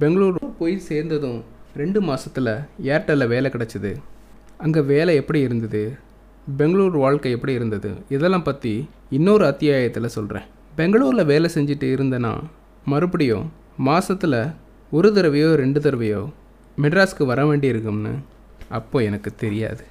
பெங்களூர் போய் சேர்ந்ததும் ரெண்டு மாதத்தில் ஏர்டெல்லில் வேலை கிடச்சிது. அங்கே வேலை எப்படி இருந்தது? பெங்களூர் வாழ்க்கை எப்படி இருந்தது? இதெல்லாம் பற்றி இன்னொரு அத்தியாயத்தில் சொல்கிறேன் பெங்களூரில் வேலை செஞ்சுட்டு இருந்தேன்னா மறுபடியும் மாதத்தில் ஒரு தடவையோ ரெண்டு தடவையோ மெட்ராஸ்க்கு வர வேண்டியிருக்கும்னு அப்போ எனக்கு தெரியாது.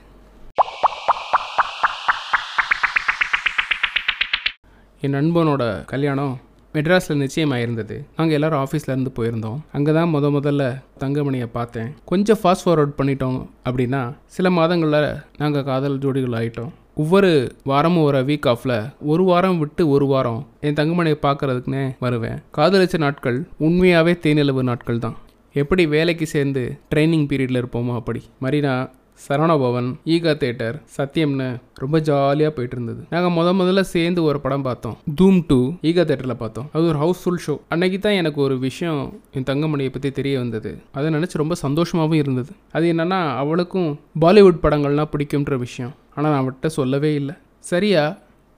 என் நண்பனோட கல்யாணம் மெட்ராஸில் நிச்சயமாயிருந்தது நாங்கள் எல்லோரும் ஆஃபீஸ்லேருந்து போயிருந்தோம். அங்கே தான் முத முதல்ல தங்கமணியை பார்த்தேன். கொஞ்சம் ஃபாஸ்ட் ஃபார்வர்ட் பண்ணிட்டோம் அப்படின்னா சில மாதங்களில் நாங்கள் காதல் ஜோடிகள் ஆகிட்டோம் ஒவ்வொரு வாரமும் ஒரு வீக் ஆஃபில் ஒரு வாரம் விட்டு ஒரு வாரம் என் தங்கமணியை பார்க்கறதுக்குன்னே வருவேன். காதலிச்ச நாட்கள் உண்மையாகவே தேனிலவு நாட்கள் தான் எப்படி வேலைக்கு சேர்ந்து ட்ரைனிங் பீரியடில் இருப்போமோ அப்படி. மரினா சரவணபவன் ஈகா தேட்டர் சத்யம்னு ரொம்ப ஜாலியாக போயிட்டு இருந்தது நாங்கள் முத முதல்ல சேர்ந்து ஒரு படம் பார்த்தோம். தூம் டூ ஈகா தேட்டரில் பார்த்தோம். அது ஒரு ஹவுஸ்ஃபுல் ஷோ அன்னைக்கு தான் எனக்கு ஒரு விஷயம் என் தங்கமணியை பற்றி தெரிய வந்தது. அதை நினச்சி ரொம்ப சந்தோஷமாகவும் இருந்தது. அது என்னென்னா அவளுக்கும் பாலிவுட் படங்கள்லாம் பிடிக்குன்ற விஷயம். ஆனால் நான் அவட்ட சொல்லவே இல்லை. சரியா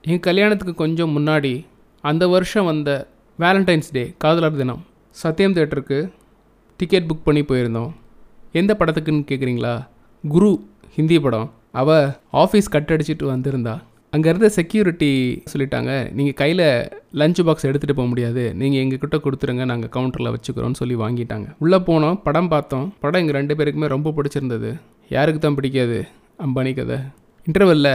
என் கல்யாணத்துக்கு கொஞ்சம் முன்னாடி அந்த வருஷம் வந்த வேலண்டைன்ஸ் டே காதலர் தினம் சத்யம் தேட்டருக்கு டிக்கெட் புக் பண்ணி போயிருந்தோம். எந்த படத்துக்குன்னு கேட்குறீங்களா குரு ஹிந்தி படம். அவள் ஆஃபீஸ் கட் அடிச்சிட்டு வந்திருந்தா. அங்கே இருந்த செக்யூரிட்டி சொல்லிட்டாங்க நீங்கள் கையில் லஞ்ச் பாக்ஸ் எடுத்துகிட்டு போக முடியாது. நீங்கள் எங்ககிட்ட கொடுத்துருங்க நாங்கள் கவுண்டரில் வச்சுக்கிறோன்னு சொல்லி வாங்கிட்டாங்க. உள்ளே போனோம் படம் பார்த்தோம். படம் எங்கள் ரெண்டு பேருக்குமே ரொம்ப பிடிச்சிருந்தது. யாருக்கு தான் பிடிக்காது? அம்பானி கதை இன்டர்வெல்ல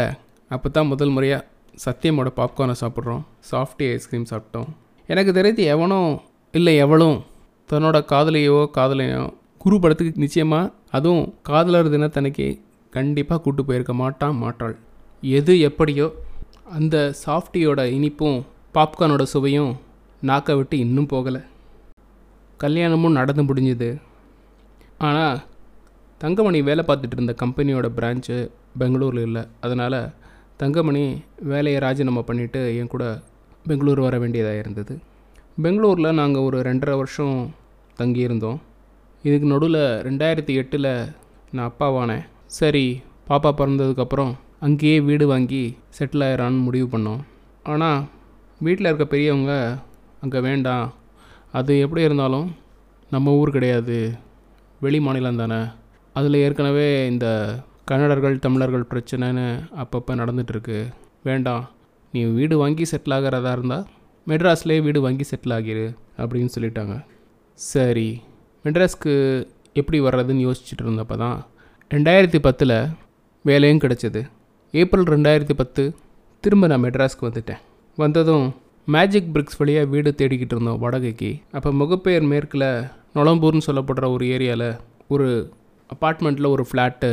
அப்போ தான் முதல் முறையாக சத்தியமோட பாப்கார்னை சாப்பிட்றோம். சாஃப்டி ஐஸ்கிரீம் சாப்பிட்டோம். எனக்கு தெரிஞ்சு எவனும் இல்லை எவளும் தன்னோட காதலையோ காதலையோ குரு படத்துக்கு நிச்சயமாக அதுவும் காதலர் தினத்தன்னைக்கு கண்டிப்பாக கூட்டு போயிருக்க மாட்டான் மாட்டாள். எது எப்படியோ அந்த சாஃப்டியோட இனிப்பும் பாப்கார்னோட சுவையும் நாக்கை விட்டு இன்னும் போகலை. கல்யாணமும் நடந்து முடிஞ்சுது. ஆனால் தங்கமணி வேலை பார்த்துட்டு இருந்த கம்பெனியோட பிரான்ச்சு பெங்களூரில் இல்லை. அதனால் தங்கமணி வேலையை ராஜினாமா பண்ணிவிட்டு என் கூட பெங்களூர் வர வேண்டியதாக இருந்தது. பெங்களூரில் நாங்கள் ஒரு ரெண்டரை வருஷம் தங்கியிருந்தோம். இதுக்கு நடுவில் ரெண்டாயிரத்தி எட்டில் நான் அப்பாவானேன் சரி பாப்பா பிறந்ததுக்கப்புறம் அங்கேயே வீடு வாங்கி செட்டில் ஆயிரான்னு முடிவு பண்ணோம். ஆனால் வீட்டில் இருக்க பெரியவங்க அங்கே வேண்டாம். அது எப்படி இருந்தாலும் நம்ம ஊர் கிடையாது. வெளி மாநிலம் தானே. அதில் ஏற்கனவே இந்த கன்னடர்கள் தமிழர்கள் பிரச்சனைன்னு அப்பப்போ நடந்துகிட்ருக்கு வேண்டாம் நீ வீடு வாங்கி செட்டில் ஆகிறதா இருந்தால் மெட்ராஸ்லேயே வீடு வாங்கி செட்டில் ஆகிரு அப்படின்னு சொல்லிட்டாங்க. சரி மெட்ராஸ்க்கு எப்படி வர்றதுன்னு யோசிச்சுட்டு இருந்தப்போ தான் ரெண்டாயிரத்தி பத்தில் வேலையும் கிடச்சிது. ஏப்ரல் ரெண்டாயிரத்தி பத்து திரும்ப நான் மெட்ராஸ்க்கு வந்துட்டேன். வந்ததும் மேஜிக் பிரிக்ஸ் வழியாக வீடு தேடிக்கிட்டு இருந்தோம் வடகைக்கு. அப்போ முகப்பெயர் மேற்கில் நொளம்பூர்னு சொல்லப்படுற ஒரு ஏரியாவில் ஒரு அப்பார்ட்மெண்ட்டில் ஒரு ஃப்ளாட்டு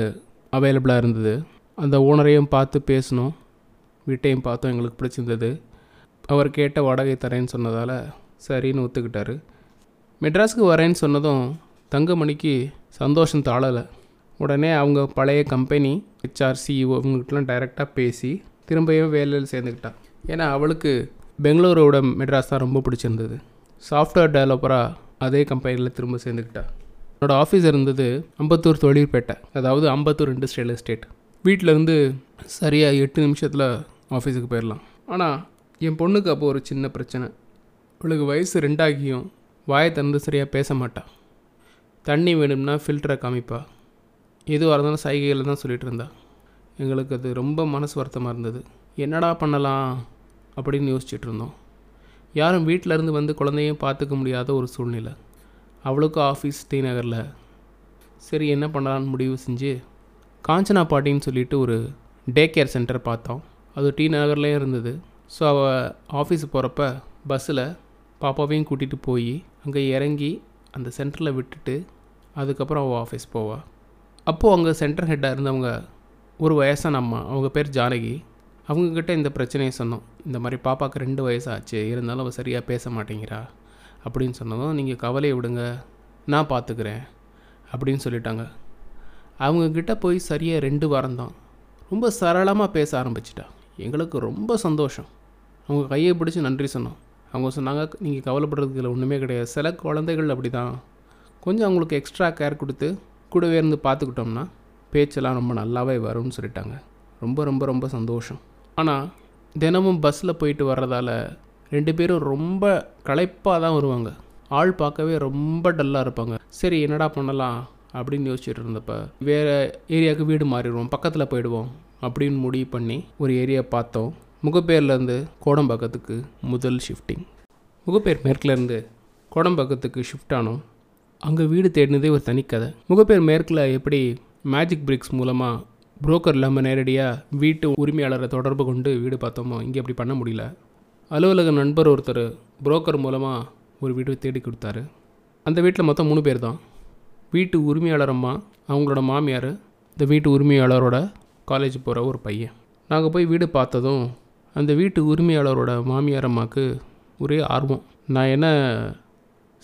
அவைலபிளாக இருந்தது. அந்த ஓனரையும் பார்த்து பேசணும் வீட்டையும் பார்த்தோம் எங்களுக்கு பிடிச்சிருந்தது. அவர் கேட்ட வாடகை தரேன்னு சொன்னதால் சரின்னு ஒத்துக்கிட்டாரு. மெட்ராஸுக்கு வரேன்னு சொன்னதும் தங்கமணிக்கு சந்தோஷம் தாழலை. உடனே அவங்க பழைய கம்பெனி ஹெச்ஆர் சிஇஓ இவங்ககிட்டலாம் டைரெக்டாக பேசி திரும்பியும் வேலையில் சேர்ந்துக்கிட்டா. ஏன்னா அவளுக்கு பெங்களூரோட மெட்ராஸ் தான் ரொம்ப பிடிச்சிருந்தது. சாஃப்ட்வேர் டெவலப்பராக அதே கம்பெனியில் திரும்ப சேர்ந்துக்கிட்டா. என்னோடய ஆஃபீஸ் இருந்தது அம்பத்தூர் தொழிற்பேட்டை அதாவது அம்பத்தூர் இண்டஸ்ட்ரியல் எஸ்டேட் வீட்டிலேருந்து சரியாக எட்டு நிமிஷத்தில் ஆஃபீஸுக்கு போயிடலாம். ஆனால் என் பொண்ணுக்கு அப்போது ஒரு சின்ன பிரச்சனை. அவளுக்கு வயசு ரெண்டாகியும். வாயை திறந்து சரியாக பேச மாட்டா. தண்ணி வேணும்னா ஃபில்டரை காமிப்பா. எதுவாக இருந்தாலும் சைகையில் தான் சொல்லிகிட்டு இருந்தா. எங்களுக்கு அது ரொம்ப மனசு வருத்தமாக இருந்தது. என்னடா பண்ணலாம் அப்படின்னு யோசிச்சுட்டு இருந்தோம். யாரும் வீட்டில் இருந்து வந்து குழந்தையும் பார்த்துக்க முடியாத ஒரு சூழ்நிலை. அவளுக்கும் ஆஃபீஸ் டி நகரில் சரி என்ன பண்ணலான்னு முடிவு செஞ்சு காஞ்சனா பாட்டின்னு சொல்லிட்டு ஒரு டே கேர் சென்டர் பார்த்தோம். அது டி நகர்லேயும் இருந்தது ஸோ அவள் ஆஃபீஸுக்கு போகிறப்ப பஸ்ஸில் பாப்பாவையும் கூட்டிகிட்டு போய் அங்கே இறங்கி அந்த சென்டரில் விட்டுட்டு அதுக்கப்புறம் அவள் ஆஃபீஸ் போவாள் அப்போது அங்கே சென்டர் ஹெட்டாக இருந்தவங்க ஒரு வயசான அம்மா அவங்க பேர் ஜானகி. அவங்கக்கிட்ட இந்த பிரச்சனையை சொன்னோம். இந்த மாதிரி பாப்பாவுக்கு ரெண்டு வயசாச்சு இருந்தாலும் அவள் சரியாக பேச மாட்டேங்கிறா அப்படின்னு சொன்னதும் நீங்கள் கவலையை விடுங்க நான் பார்த்துக்கிறேன் அப்படின்னு சொல்லிட்டாங்க. அவங்கக்கிட்ட போய் சரியாக ரெண்டு வாரம் தான். ரொம்ப சரளமாக பேச ஆரம்பிச்சிட்டா. எங்களுக்கு ரொம்ப சந்தோஷம். அவங்க கையை பிடிச்சி நன்றி சொன்னோம். அவங்க சொன்னாங்க நீங்கள் கவலைப்படுறதுக்கு இல்லை ஒன்றுமே கிடையாது. சில குழந்தைகள் அப்படி தான் கொஞ்சம் அவங்களுக்கு எக்ஸ்ட்ரா கேர் கொடுத்து கூடவே இருந்து பார்த்துக்கிட்டோம்னா பேச்செல்லாம் ரொம்ப நல்லாவே வரும்னு சொல்லிட்டாங்க. ரொம்ப ரொம்ப ரொம்ப சந்தோஷம். ஆனால் தினமும் பஸ்ஸில் போயிட்டு வர்றதால ரெண்டு பேரும் ரொம்ப களைப்பாக தான் வருவாங்க. ஆள் பார்க்கவே ரொம்ப டல்லாக இருப்பாங்க. சரி என்னடா பண்ணலாம்? அப்படின்னு யோசிச்சுட்டு இருந்தப்ப வேறு ஏரியாவுக்கு வீடு மாறிடுவோம். பக்கத்தில் போயிடுவோம். அப்படின்னு முடிவு பண்ணி ஒரு ஏரியா பார்த்தோம். முகப்பேர்லேருந்து கோடம்பாக்கத்துக்கு முதல் ஷிஃப்டிங் முகப்பேர் மேற்குலேருந்து கோடம்பாக்கத்துக்கு ஷிஃப்ட் ஆனோம். அங்கே வீடு தேடினதே ஒரு தனிக்கதை முகப்பேர் மேற்கில் எப்படி மேஜிக் பிரிக்ஸ் மூலமாக புரோக்கர் இல்லாமல் நேரடியாக வீட்டு உரிமையாளரை தொடர்பு கொண்டு வீடு பார்த்தோமோ இங்கே அப்படி பண்ண முடியல. அலுவலக நண்பர் ஒருத்தர் புரோக்கர் மூலமாக ஒரு வீடு தேடி கொடுத்தாரு. அந்த வீட்டில் மொத்தம் மூணு பேர் தான். வீட்டு உரிமையாளர் அம்மா அவங்களோட மாமியார் இந்த வீட்டு உரிமையாளரோட காலேஜ் போகிற ஒரு பையன். நாங்கள் போய் வீடு பார்த்ததும் அந்த வீட்டு உரிமையாளரோட மாமியார் அம்மாவுக்கு ஒரே ஆர்வம். நான் என்ன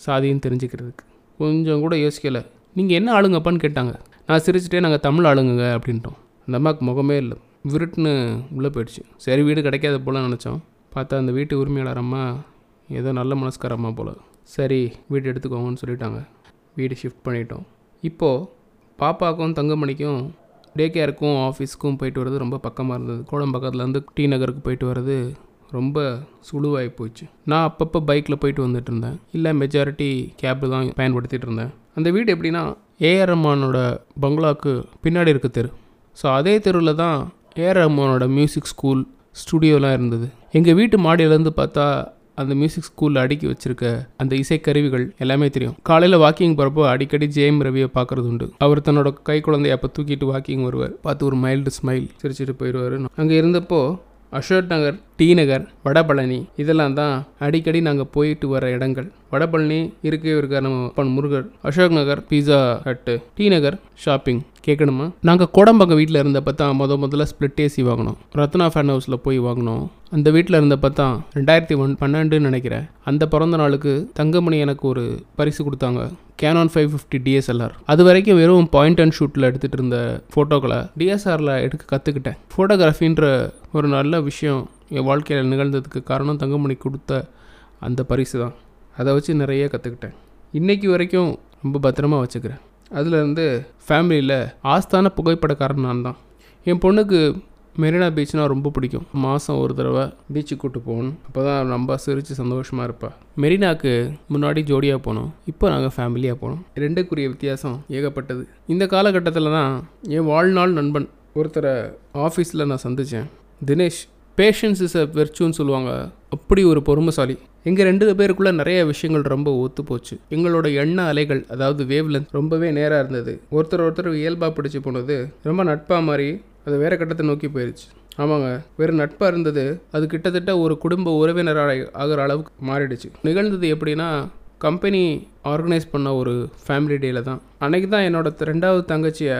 சாதின்னு தெரிஞ்சுக்கிறதுக்கு? கொஞ்சம் கூட யோசிக்கலை. நீங்கள் என்ன ஆளுங்கப்பான்னு கேட்டாங்க. நான் சிரிச்சிட்டே நாங்கள் தமிழ் ஆளுங்க அப்படின்ட்டோம். அந்த அம்மாவுக்கு முகமே இல்லை. விருட்டுன்னு உள்ளே போயிடுச்சு. சரி வீடு கிடைக்காத போல நினச்சோம். பார்த்தா அந்த வீட்டு உரிமையாளர் அம்மா ஏதோ நல்ல மனசுக்கார அம்மா போல். சரி வீடு எடுத்துக்கோங்கன்னு சொல்லிட்டாங்க. வீடு ஷிஃப்ட் பண்ணிட்டோம். இப்போது பாப்பாவுக்கும் தங்கமணிக்கும் டே கேருக்கும் ஆஃபீஸ்க்கும் போயிட்டு வர்றது ரொம்ப பக்கமாக இருந்தது. கோடம்பக்கத்துலேருந்து டி நகருக்கு போயிட்டு வர்றது ரொம்ப சுழுவாகி போச்சு. நான் அப்பப்போ பைக்கில் போயிட்டு வந்துட்டு இருந்தேன். இல்லை மெஜாரிட்டி கேப் தான் பயன்படுத்திட்டு இருந்தேன். அந்த வீடு எப்படின்னா ஏஆர் ரஹ்மானோட பங்களாவுக்கு பின்னாடி இருக்க தெரு. ஸோ அதே தெருவில் தான் ஏஆர் ரஹ்மானோட மியூசிக் ஸ்கூல் ஸ்டுடியோலாம் இருந்தது. எங்கள் வீட்டு மாடியிலேருந்து பார்த்தா அந்த மியூசிக் ஸ்கூலில் அடுக்கி வச்சிருக்க அந்த இசைக்கருவிகள் எல்லாமே தெரியும். காலையில் வாக்கிங் போகிறப்போ அடிக்கடி ஜேஎம் ரவியை பார்க்கறது உண்டு. அவர் தன்னோட கை குழந்தைய அப்போ தூக்கிட்டு வாக்கிங் வருவார். பார்த்து ஒரு மைல்டு ஸ்மைல் சிரிச்சிட்டு போயிடுவார் அங்கே இருந்தப்போ அசோக் நகர் டிநகர் வடபழனி. இதெல்லாம் தான் அடிக்கடி நாங்கள் போயிட்டு வர இடங்கள். வடபழனி இருக்கவே இருக்கார் நம்ம அப்பன் Murugar. Ashok Nagar pizza hut. T Nagar shopping. கேட்கணுமா நாங்கள் கோடம்பாக்கம் வீட்டில் இருந்தப்போ தான் முத முதல்ல ஸ்ப்ளிட் ஏசி வாங்கினோம். ரத்னா ஃபேன் ஹவுஸில் போய் வாங்கினோம். அந்த வீட்டில் இருந்தப்போ தான் ரெண்டாயிரத்தி ஒன் பன்னெண்டுன்னு நினைக்கிறேன். அந்த பிறந்த நாளுக்கு தங்கமணி எனக்கு ஒரு பரிசு கொடுத்தாங்க. கேனான் ஃபைவ் ஃபிஃப்டி டிஎஸ்எல்ஆர் அது வரைக்கும் வெறும் பாயிண்ட் அண்ட் ஷூட்டில் எடுத்துகிட்டு இருந்த ஃபோட்டோக்களை டிஎஸ்ஆரில் எடுக்க கற்றுக்கிட்டேன் ஃபோட்டோகிராஃபின்ற ஒரு நல்ல விஷயம் என் வாழ்க்கையில் நிகழ்ந்ததுக்கு காரணம் தங்கமணி கொடுத்த அந்த பரிசு தான். அதை வச்சு நிறைய கற்றுக்கிட்டேன் இன்றைக்கி வரைக்கும் ரொம்ப பத்திரமா வச்சுக்கிறேன். அதுலேருந்து ஃபேமிலியில் ஆஸ்தான புகைப்படக்காரன் நான் தான். என் பொண்ணுக்கு மெரினா பீச்னால் ரொம்ப பிடிக்கும். மாதம் ஒரு தடவை பீச்சுக்கு கூட்டு போகணும். அப்போ தான் ரொம்ப சிரித்து சந்தோஷமாக இருப்பாள் மெரினாக்கு முன்னாடி ஜோடியாக போனோம். இப்போ நாங்கள் ஃபேமிலியாக போனோம். ரெண்டுக்குரிய வித்தியாசம் ஏகப்பட்டது. இந்த காலகட்டத்தில் தான் என் வாழ்நாள் நண்பன் ஒருத்தரை ஆஃபீஸில் நான் சந்தித்தேன் தினேஷ். பேஷன்ஸ் இஸ் அ வெர்ச்சுன்னு சொல்லுவாங்க. அப்படி ஒரு பொறுமைசாலி. எங்கள் ரெண்டு பேருக்குள்ளே நிறைய விஷயங்கள் ரொம்ப ஒத்து போச்சு. எங்களோட எண்ண அலைகள் அதாவது வேவ்லென்த் ரொம்பவே நேராக இருந்தது. ஒருத்தர் ஒருத்தர் இயல்பாக பிடிச்சி போனது ரொம்ப நட்பாக மாதிரி அது வேற கட்டத்தை நோக்கி போயிடுச்சு ஆமாங்க. வெறும் நட்பாக இருந்தது அது கிட்டத்தட்ட ஒரு குடும்ப உறவினராக ஆகிற அளவுக்கு மாறிடுச்சு. நிகழ்ந்தது எப்படின்னா கம்பெனி ஆர்கனைஸ் பண்ண ஒரு ஃபேமிலி டேல தான். அன்னைக்கு தான் என்னோட ரெண்டாவது தங்கச்சியை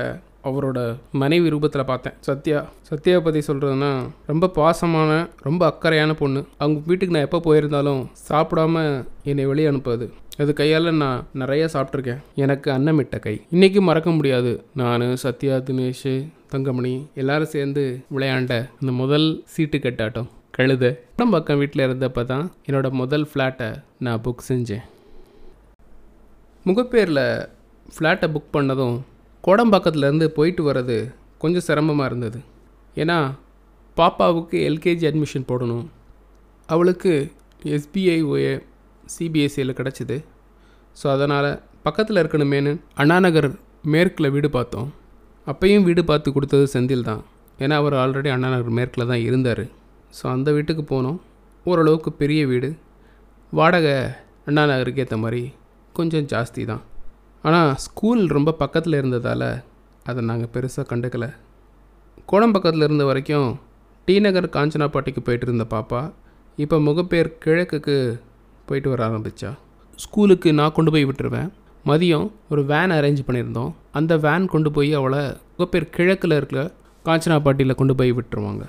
அவரோட மனைவி ரூபத்தில் பார்த்தேன். சத்யா சத்யாவை பற்றி சொல்கிறதுனா ரொம்ப பாசமான ரொம்ப அக்கறையான பொண்ணு. அவங்க வீட்டுக்கு நான் எப்போ போயிருந்தாலும் சாப்பிடாம என்னை வெளியே அனுப்பாது. அது கையால் நான் நிறைய சாப்பிட்ருக்கேன் எனக்கு அன்னமிட்ட கை. இன்றைக்கும் மறக்க முடியாது. நான் சத்யா தினேஷ் தங்கமணி எல்லாரும் சேர்ந்து விளையாண்ட அந்த முதல் சீட்டு கட்டாட்டம் கழுத. பக்கம் வீட்டில் இருந்தப்போ தான் என்னோட முதல் ஃப்ளாட்டை நான் புக் செஞ்சேன். முகப்பேரில் ஃப்ளாட்டை புக் பண்ணதும் கோடம்பாக்கத்துலேருந்து போயிட்டு வர்றது கொஞ்சம் சிரமமாக இருந்தது. ஏன்னா பாப்பாவுக்கு எல்கேஜி அட்மிஷன் போடணும். அவளுக்கு எஸ்பிஐ ஓஏ சிபிஎஸ்சியில் கிடச்சிது. ஸோ அதனால் பக்கத்தில் இருக்கணுமேனு அண்ணாநகர் மேற்கில் வீடு பார்த்தோம். அப்பையும் வீடு பார்த்து கொடுத்தது செந்தில் தான். ஏன்னா அவர் ஆல்ரெடி அண்ணாநகர் மேற்கில் தான் இருந்தார். ஸோ அந்த வீட்டுக்கு போனோம். ஓரளவுக்கு பெரிய வீடு. வாடகை அண்ணாநகருக்கு ஏற்ற மாதிரி கொஞ்சம் ஜாஸ்தி தான். ஆனால் ஸ்கூல் ரொம்ப பக்கத்தில் இருந்ததால் அதை நாங்கள் பெருசாக கண்டுக்கலை. கோடம் பக்கத்தில் இருந்த வரைக்கும் டி நகர் காஞ்சனாப்பாட்டிக்கு போயிட்டு இருந்த பாப்பா இப்போ முகப்பேர் கிழக்குக்கு போயிட்டு வர ஆரம்பித்தா ஸ்கூலுக்கு நான் கொண்டு போய் விட்டுருவேன். மதியம் ஒரு வேன் அரேஞ்ச் பண்ணியிருந்தோம். அந்த வேன் கொண்டு போய் அவளை முகப்பேர் கிழக்கில் இருக்கிற காஞ்சனாப்பாட்டியில் கொண்டு போய் விட்டுருவாங்க.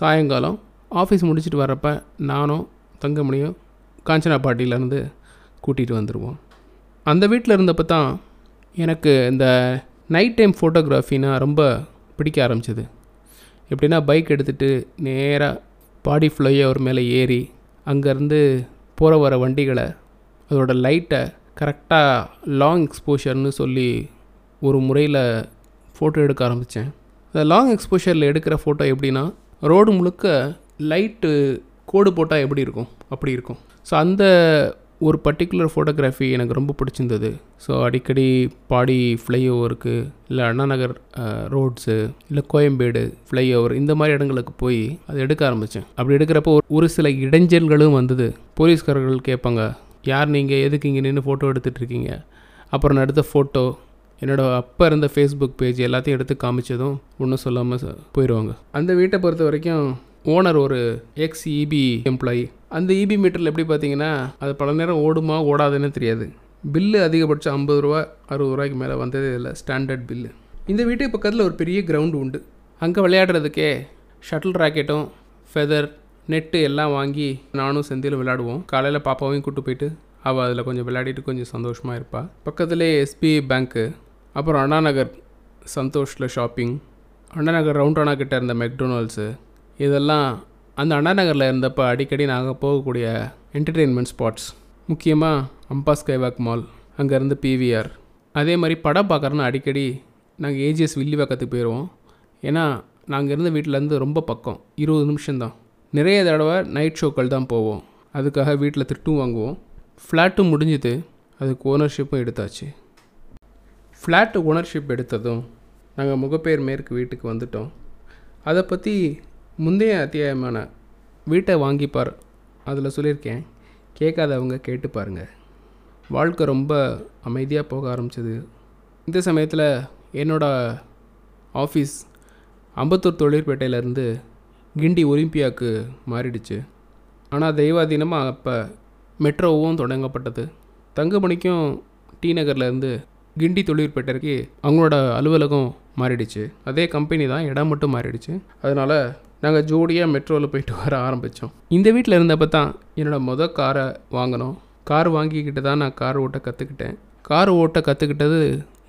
சாயங்காலம் ஆஃபீஸ் முடிச்சுட்டு வரப்ப நானும் தங்கமணியும் காஞ்சனாப்பாட்டியிலேருந்து கூட்டிகிட்டு வந்துடுவோம் அந்த வீட்டில் இருந்தப்போ தான் எனக்கு இந்த நைட் டைம் ஃபோட்டோகிராஃபினா ரொம்ப பிடிக்க ஆரம்பிச்சது. எப்படின்னா பைக் எடுத்துகிட்டு நேராக பாடி ஃப்ளைஓவர் மேலே ஏறி அங்கேருந்து போகிற வர வண்டிகளை அதோட லைட்டை கரெக்டாக லாங் எக்ஸ்போஷர்னு சொல்லி ஒரு முறையில் ஃபோட்டோ எடுக்க ஆரம்பித்தேன் அந்த லாங் எக்ஸ்போஷரில் எடுக்கிற ஃபோட்டோ எப்படின்னா ரோடு முழுக்க லைட்டு கோடு போட்டால் எப்படி இருக்கும்? அப்படி இருக்கும். ஸோ அந்த ஒரு பர்டிகுலர் ஃபோட்டோகிராஃபி எனக்கு ரொம்ப பிடிச்சிருந்தது. ஸோ அடிக்கடி பாடி ஃப்ளைஓவருக்கு இல்லை அண்ணா நகர் ரோட்ஸு இல்லை கோயம்பேடு ஃப்ளைஓவர் இந்த மாதிரி இடங்களுக்கு போய் அதை எடுக்க ஆரம்பித்தேன் அப்படி எடுக்கிறப்போ ஒரு- சில இடைஞ்சல்களும் வந்தது. போலீஸ்காரர்கள் கேட்பாங்க யார் நீங்கள் எதுக்கு இங்கே நின்று ஃபோட்டோ எடுத்துகிட்டு இருக்கீங்க? அப்புறம் நான் எடுத்த ஃபோட்டோ என்னோட அப்போ இருந்த ஃபேஸ்புக் பேஜ் எல்லாத்தையும் எடுத்து காமிச்சதும் ஒன்றும் சொல்லாமல் போயிடுவாங்க அந்த வீட்டை பொறுத்த வரைக்கும் ஓனர் ஒரு எக்ஸ்இபி எம்ப்ளாயி அந்த இபி மீட்டரில் எப்படி பார்த்தீங்கன்னா அது பல நேரம் ஓடுமா ஓடாதுன்னு தெரியாது. பில்லு அதிகபட்சம் ஐம்பது ரூபா அறுபது ரூபாய்க்கு மேலே வந்ததே இல்லை ஸ்டாண்டர்ட் பில்லு இந்த வீட்டுக்கு பக்கத்தில் ஒரு பெரிய கிரவுண்டு உண்டு. அங்கே விளையாடுறதுக்கே ஷட்டில் ராக்கெட்டும் ஃபெதர் நெட்டு எல்லாம் வாங்கி நானும் செந்திலும் விளையாடுவோம். காலையில் பாப்பாவையும் கூட்டு போயிட்டு அவள் அதில் கொஞ்சம் விளையாடிட்டு கொஞ்சம் சந்தோஷமாக இருப்பாள் பக்கத்துலேயே எஸ்பிஐ பேங்க்கு அப்புறம் அண்ணா நகர் சந்தோஷில் ஷாப்பிங் அண்ணா நகர் ரவுண்டானா கிட்டே இருந்த மெக்டொனால்ட்ஸு இதெல்லாம் அந்த அண்ணா நகரில் இருந்தப்போ அடிக்கடி நாங்கள் போகக்கூடிய என்டர்டெயின்மெண்ட் ஸ்பாட்ஸ் முக்கியமாக அம்பா ஸ்கைவாக் மால் அங்கேருந்து பிவிஆர் அதே மாதிரி படம் பார்க்குறோன்னு அடிக்கடி நாங்கள் ஏஜிஎஸ் வில்லிவாக்கத்துக்கு போயிடுவோம் ஏன்னா நாங்கள் இருந்த வீட்டிலேருந்து ரொம்ப பக்கம் இருபது நிமிஷம்தான். நிறைய தடவை நைட் ஷோக்கள் தான் போவோம். அதுக்காக வீட்டில் திட்டும் வாங்குவோம். ஃப்ளாட்டும் முடிஞ்சுது அதுக்கு ஓனர்ஷிப்பும் எடுத்தாச்சு. ஃப்ளாட்டு ஓனர்ஷிப் எடுத்ததும் நாங்கள் முகப்பேர் மேற்கு வீட்டுக்கு வந்துட்டோம். அதை பற்றி முந்தைய அத்தியாயமான வீட்டை வாங்கிப்பார் அதில் சொல்லியிருக்கேன். கேட்காதவங்க கேட்டு பாருங்கள் வாழ்க்கை ரொம்ப அமைதியாக போக ஆரம்பிச்சது. இந்த சமயத்தில் என்னோட ஆஃபீஸ் அம்பத்தூர் தொழிற்பேட்டையிலேருந்து கிண்டி ஒலிம்பியாவுக்கு மாறிடுச்சு. ஆனால் தெய்வாதீனமாக அப்போ மெட்ரோவும் தொடங்கப்பட்டது. தங்கமணிக்கும் டி நகர்லேருந்து கிண்டி தொழிற்பேட்டைக்கு அவங்களோட அலுவலகம் மாறிடுச்சு. அதே கம்பெனி தான் இடம் மட்டும் மாறிடுச்சு. அதனால் நாங்கள் ஜோடியாக மெட்ரோவில் போயிட்டு வர ஆரம்பித்தோம் இந்த வீட்டில் இருந்தப்போ தான் என்னோடய மொதல் காரை வாங்கினோம். கார் வாங்கிக்கிட்டு தான் நான் கார் ஓட்ட கற்றுக்கிட்டேன் கார் ஓட்ட கற்றுக்கிட்டது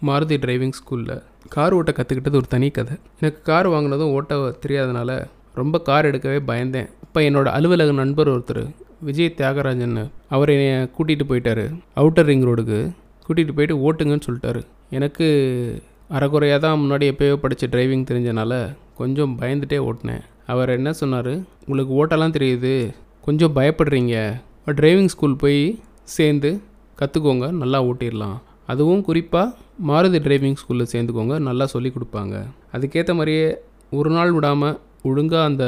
மாருதி டிரைவிங் ஸ்கூலில். கார் ஓட்ட கற்றுக்கிட்டது ஒரு தனி கதை. எனக்கு கார் வாங்கினதும் ஓட்ட தெரியாதனால ரொம்ப கார் எடுக்கவே பயந்தேன். இப்போ என்னோடய அலுவலக நண்பர் ஒருத்தர் விஜய் தியாகராஜன் அவர் என்னை கூட்டிகிட்டு போயிட்டார். அவுட்டர் ரிங் ரோடுக்கு கூட்டிகிட்டு போயிட்டு ஓட்டுங்கன்னு சொல்லிட்டாரு. எனக்கு அறகுறையாக தான் முன்னாடி எப்போயோ படித்த டிரைவிங் தெரிஞ்சனால கொஞ்சம் பயந்துட்டே ஓட்டினேன். அவர் என்ன சொன்னார்? உங்களுக்கு ஓட்டெல்லாம் தெரியுது. கொஞ்சம் பயப்படுறீங்க. டிரைவிங் ஸ்கூல் போய் சேர்ந்து கற்றுக்கோங்க நல்லா ஓட்டிடலாம். அதுவும் குறிப்பாக மாருதி டிரைவிங் ஸ்கூலில் சேர்ந்துக்கோங்க. நல்லா சொல்லி கொடுப்பாங்க. அதுக்கேற்ற மாதிரியே ஒரு நாள் விடாமல் ஒழுங்காக அந்த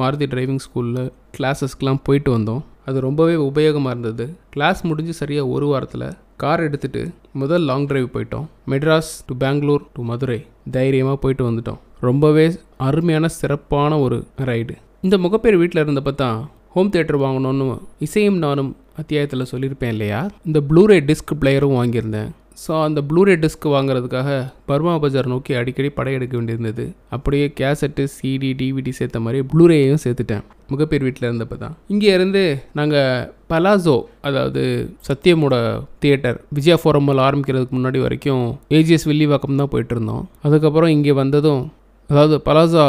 மாருதி டிரைவிங் ஸ்கூலில் கிளாஸஸ்க்கெலாம் போயிட்டு வந்தோம். அது ரொம்பவே உபயோகமாக இருந்தது. கிளாஸ் முடிஞ்சு சரியாக ஒரு வாரத்தில் கார் எடுத்துகிட்டு முதல் லாங் டிரைவ் போயிட்டோம். Madras to Bangalore to Madurai. தைரியமாக போயிட்டு வந்துட்டோம். ரொம்பவே அருமையான சிறப்பான ஒரு ரைடு இந்த முகப்பேர் வீட்டில் இருந்தப்போ தான் ஹோம் தியேட்டர் வாங்கணும்னு இசையும் நானும் அத்தியாயத்தில் சொல்லியிருப்பேன் இல்லையா? இந்த ப்ளூரே டிஸ்க் பிளேயரும் வாங்கியிருந்தேன். ஸோ அந்த ப்ளூரே டிஸ்க் வாங்குறதுக்காக பர்மா பஜார் நோக்கி அடிக்கடி படையெடுக்க வேண்டியிருந்தது. அப்படியே கேசட்டு சிடி டிவிடி சேர்த்த மாதிரி ப்ளூரேயும் சேர்த்துட்டேன். முகப்பேர் வீட்டில் இருந்தப்போ தான். இங்கே இருந்து நாங்கள் பலாசோ அதாவது சத்தியமோட தியேட்டர் விஜயா ஃபோரம்மல் ஆரம்பிக்கிறதுக்கு முன்னாடி வரைக்கும் ஏஜிஎஸ் வில்லிவாக்கம் தான் போயிட்டு இருந்தோம். அதுக்கப்புறம் இங்கே வந்ததும் அதாவது பலாசா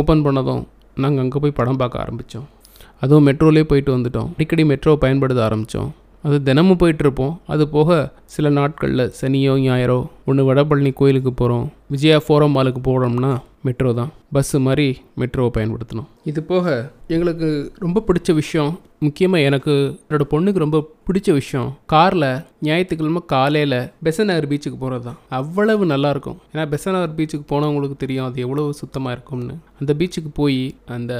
ஓப்பன் பண்ணதும் நாங்கள் அங்கே போய் படம் பார்க்க ஆரம்பித்தோம் அதுவும் மெட்ரோலே போயிட்டு வந்துட்டோம். அடிக்கடி மெட்ரோ பயன்படுத்த ஆரம்பித்தோம் அது தினமும் போயிட்டுருப்போம். அது போக சில நாட்களில் சனியோ ஞாயிறோ ஒன்று வடபழனி கோயிலுக்கு போகிறோம் விஜயா ஃபோரம் மாலுக்கு போகிறோம்னா மெட்ரோ தான். பஸ்ஸு மாதிரி மெட்ரோவை பயன்படுத்தணும். இது போக எங்களுக்கு ரொம்ப பிடிச்ச விஷயம் முக்கியமாக எனக்கு என்னோடய பொண்ணுக்கு ரொம்ப பிடிச்ச விஷயம் காரில் ஞாயிற்றுக்கிழமை காலையில் பெசநகர் பீச்சுக்கு போகிறது தான். அவ்வளவு நல்லாயிருக்கும் ஏன்னா பெசநகர் பீச்சுக்கு போனவங்களுக்கு தெரியும் அது எவ்வளவு சுத்தமாக இருக்கும்னு. அந்த பீச்சுக்கு போய் அந்த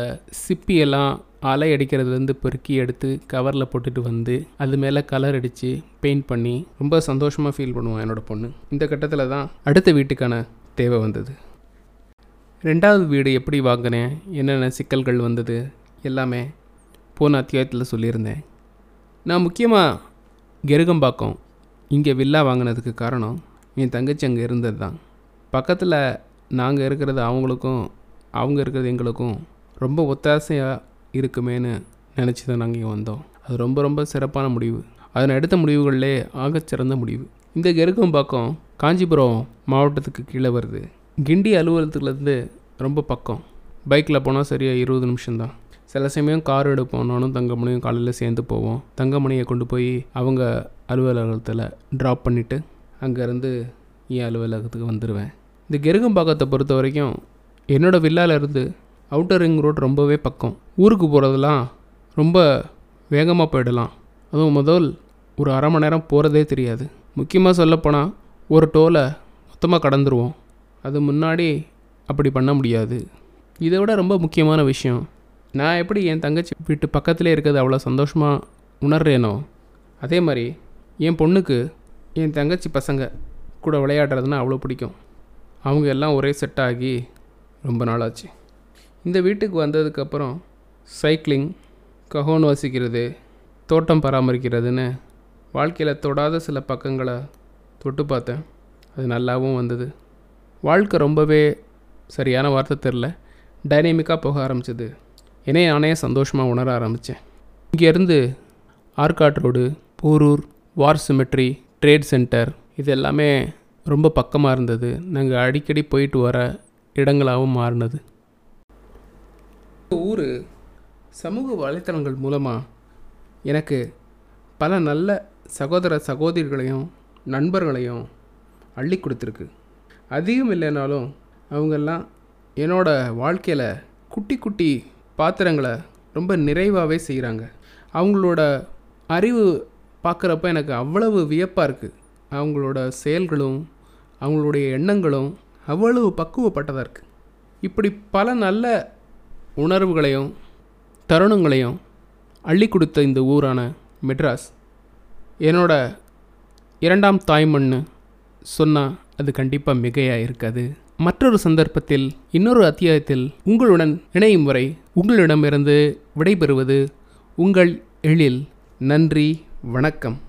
சிப்பியெல்லாம் அலை அடிக்கிறதுலேருந்து பெருக்கி எடுத்து கவரில் போட்டுட்டு வந்து அது மேலே கலர் அடித்து பெயிண்ட் பண்ணி ரொம்ப சந்தோஷமாக ஃபீல் பண்ணுவோம் என்னோட பொண்ணு. இந்த கட்டத்தில் தான் அடுத்த வீட்டுக்கான தேவை வந்தது. ரெண்டாவது வீடு எப்படி வாங்கினேன்? என்னென்ன சிக்கல்கள் வந்தது? எல்லாமே போன அத்தியாயத்தில் சொல்லியிருந்தேன். நான் முக்கியமாக கெருகம்பாக்கம் இங்கே வில்லா வாங்கினதுக்கு காரணம் என் தங்கச்சி அங்கே இருந்தது தான் பக்கத்தில் நாங்கள் இருக்கிறது அவங்களுக்கும் அவங்க இருக்கிறது எங்களுக்கும் ரொம்ப ஒத்தாசையாக இருக்குமேன்னு நினச்சி தான் நாங்கள் இங்கே வந்தோம். அது ரொம்ப ரொம்ப சிறப்பான முடிவு. அதன் எடுத்த முடிவுகளிலே ஆகச்சிறந்த முடிவு. இந்த கெருகம்பாக்கம் காஞ்சிபுரம் மாவட்டத்துக்கு கீழே வருது. கிண்டி அலுவலகத்துலேருந்து ரொம்ப பக்கம். பைக்கில் போனால் சரியாக இருபது நிமிஷம்தான். சில சமயம் கார் எடுப்போம் நானும் தங்கமணியும் காலையில் சேர்ந்து போவோம். தங்கமணியை கொண்டு போய் அவங்க அலுவலகத்தில் ட்ராப் பண்ணிவிட்டு அங்கேருந்து என் அலுவலகத்துக்கு வந்துடுவேன் இந்த கெருகம்பாக்கத்தை பொறுத்த வரைக்கும் என்னோடய வில்லாலேருந்து அவுட்டர் ரிங் ரோட் ரொம்பவே பக்கம். ஊருக்கு போகிறதெல்லாம் ரொம்ப வேகமாக போயிடலாம். அதுவும் முதல் ஒரு அரை மணி நேரம் போகிறதே தெரியாது. முக்கியமாக சொல்லப்போனால் ஒரு டோலை மொத்தமாக கடந்துருவோம். அது முன்னாடி அப்படி பண்ண முடியாது. இதை விட ரொம்ப முக்கியமான விஷயம் நான் எப்படி என் தங்கச்சி வீட்டு பக்கத்திலே இருக்கிறது அவ்வளோ சந்தோஷமாக உணர்றேனோ அதே மாதிரி என் பொண்ணுக்கு என் தங்கச்சி பசங்க கூட விளையாடுறதுன்னா அவ்வளோ பிடிக்கும். அவங்க எல்லாம் ஒரே செட் ஆகி ரொம்ப நாளாச்சு. இந்த வீட்டுக்கு வந்ததுக்கப்புறம் சைக்கிளிங் கஹோன் வசிக்கிறது தோட்டம் பராமரிக்கிறதுன்னு வாழ்க்கையில் தொடாத சில பக்கங்களை தொட்டு பார்த்தேன். அது நல்லாவும் வந்தது. வாழ்க்கை ரொம்பவே சரியான வார்த்தை தெரில. டைனமிக்காக போக ஆரம்பிச்சது. என்னை நானே சந்தோஷமாக உணர ஆரம்பித்தேன் இங்கேருந்து Arcot road Porur war cemetery trade centre இது எல்லாமே ரொம்ப பக்கமாக இருந்தது. நாங்கள் அடிக்கடி போயிட்டு வர இடங்களாகவும் மாறினது. ஊர் சமூக வலைத்தளங்கள் மூலமாக எனக்கு பல நல்ல சகோதர சகோதரிகளையும் நண்பர்களையும் அள்ளி கொடுத்துருக்கு. அதிகம் இல்லைனாலும் அவங்கெல்லாம் என்னோட வாழ்க்கையில் குட்டி குட்டி பாத்திரங்களை ரொம்ப நிறைவாகவே செய்கிறாங்க அவங்களோட அறிவு பார்க்குறப்ப எனக்கு அவ்வளவு வியப்பாக இருக்குது அவங்களோட செயல்களும் அவங்களுடைய எண்ணங்களும் அவ்வளவு பக்குவப்பட்டதாக இருக்குது இப்படி பல நல்ல உணர்வுகளையும் தருணங்களையும் அள்ளி கொடுத்த இந்த ஊரான மெட்ராஸ் என்னோட இரண்டாம் தாய்மண்ணு சொன்னால் அது கண்டிப்பாக மிகையாக இருக்காது. மற்றொரு சந்தர்ப்பத்தில் இன்னொரு அத்தியாயத்தில் உங்களுடன் இணையும் வரை உங்களிடமிருந்து விடைபெறுவது உங்கள் எழில். நன்றி வணக்கம்.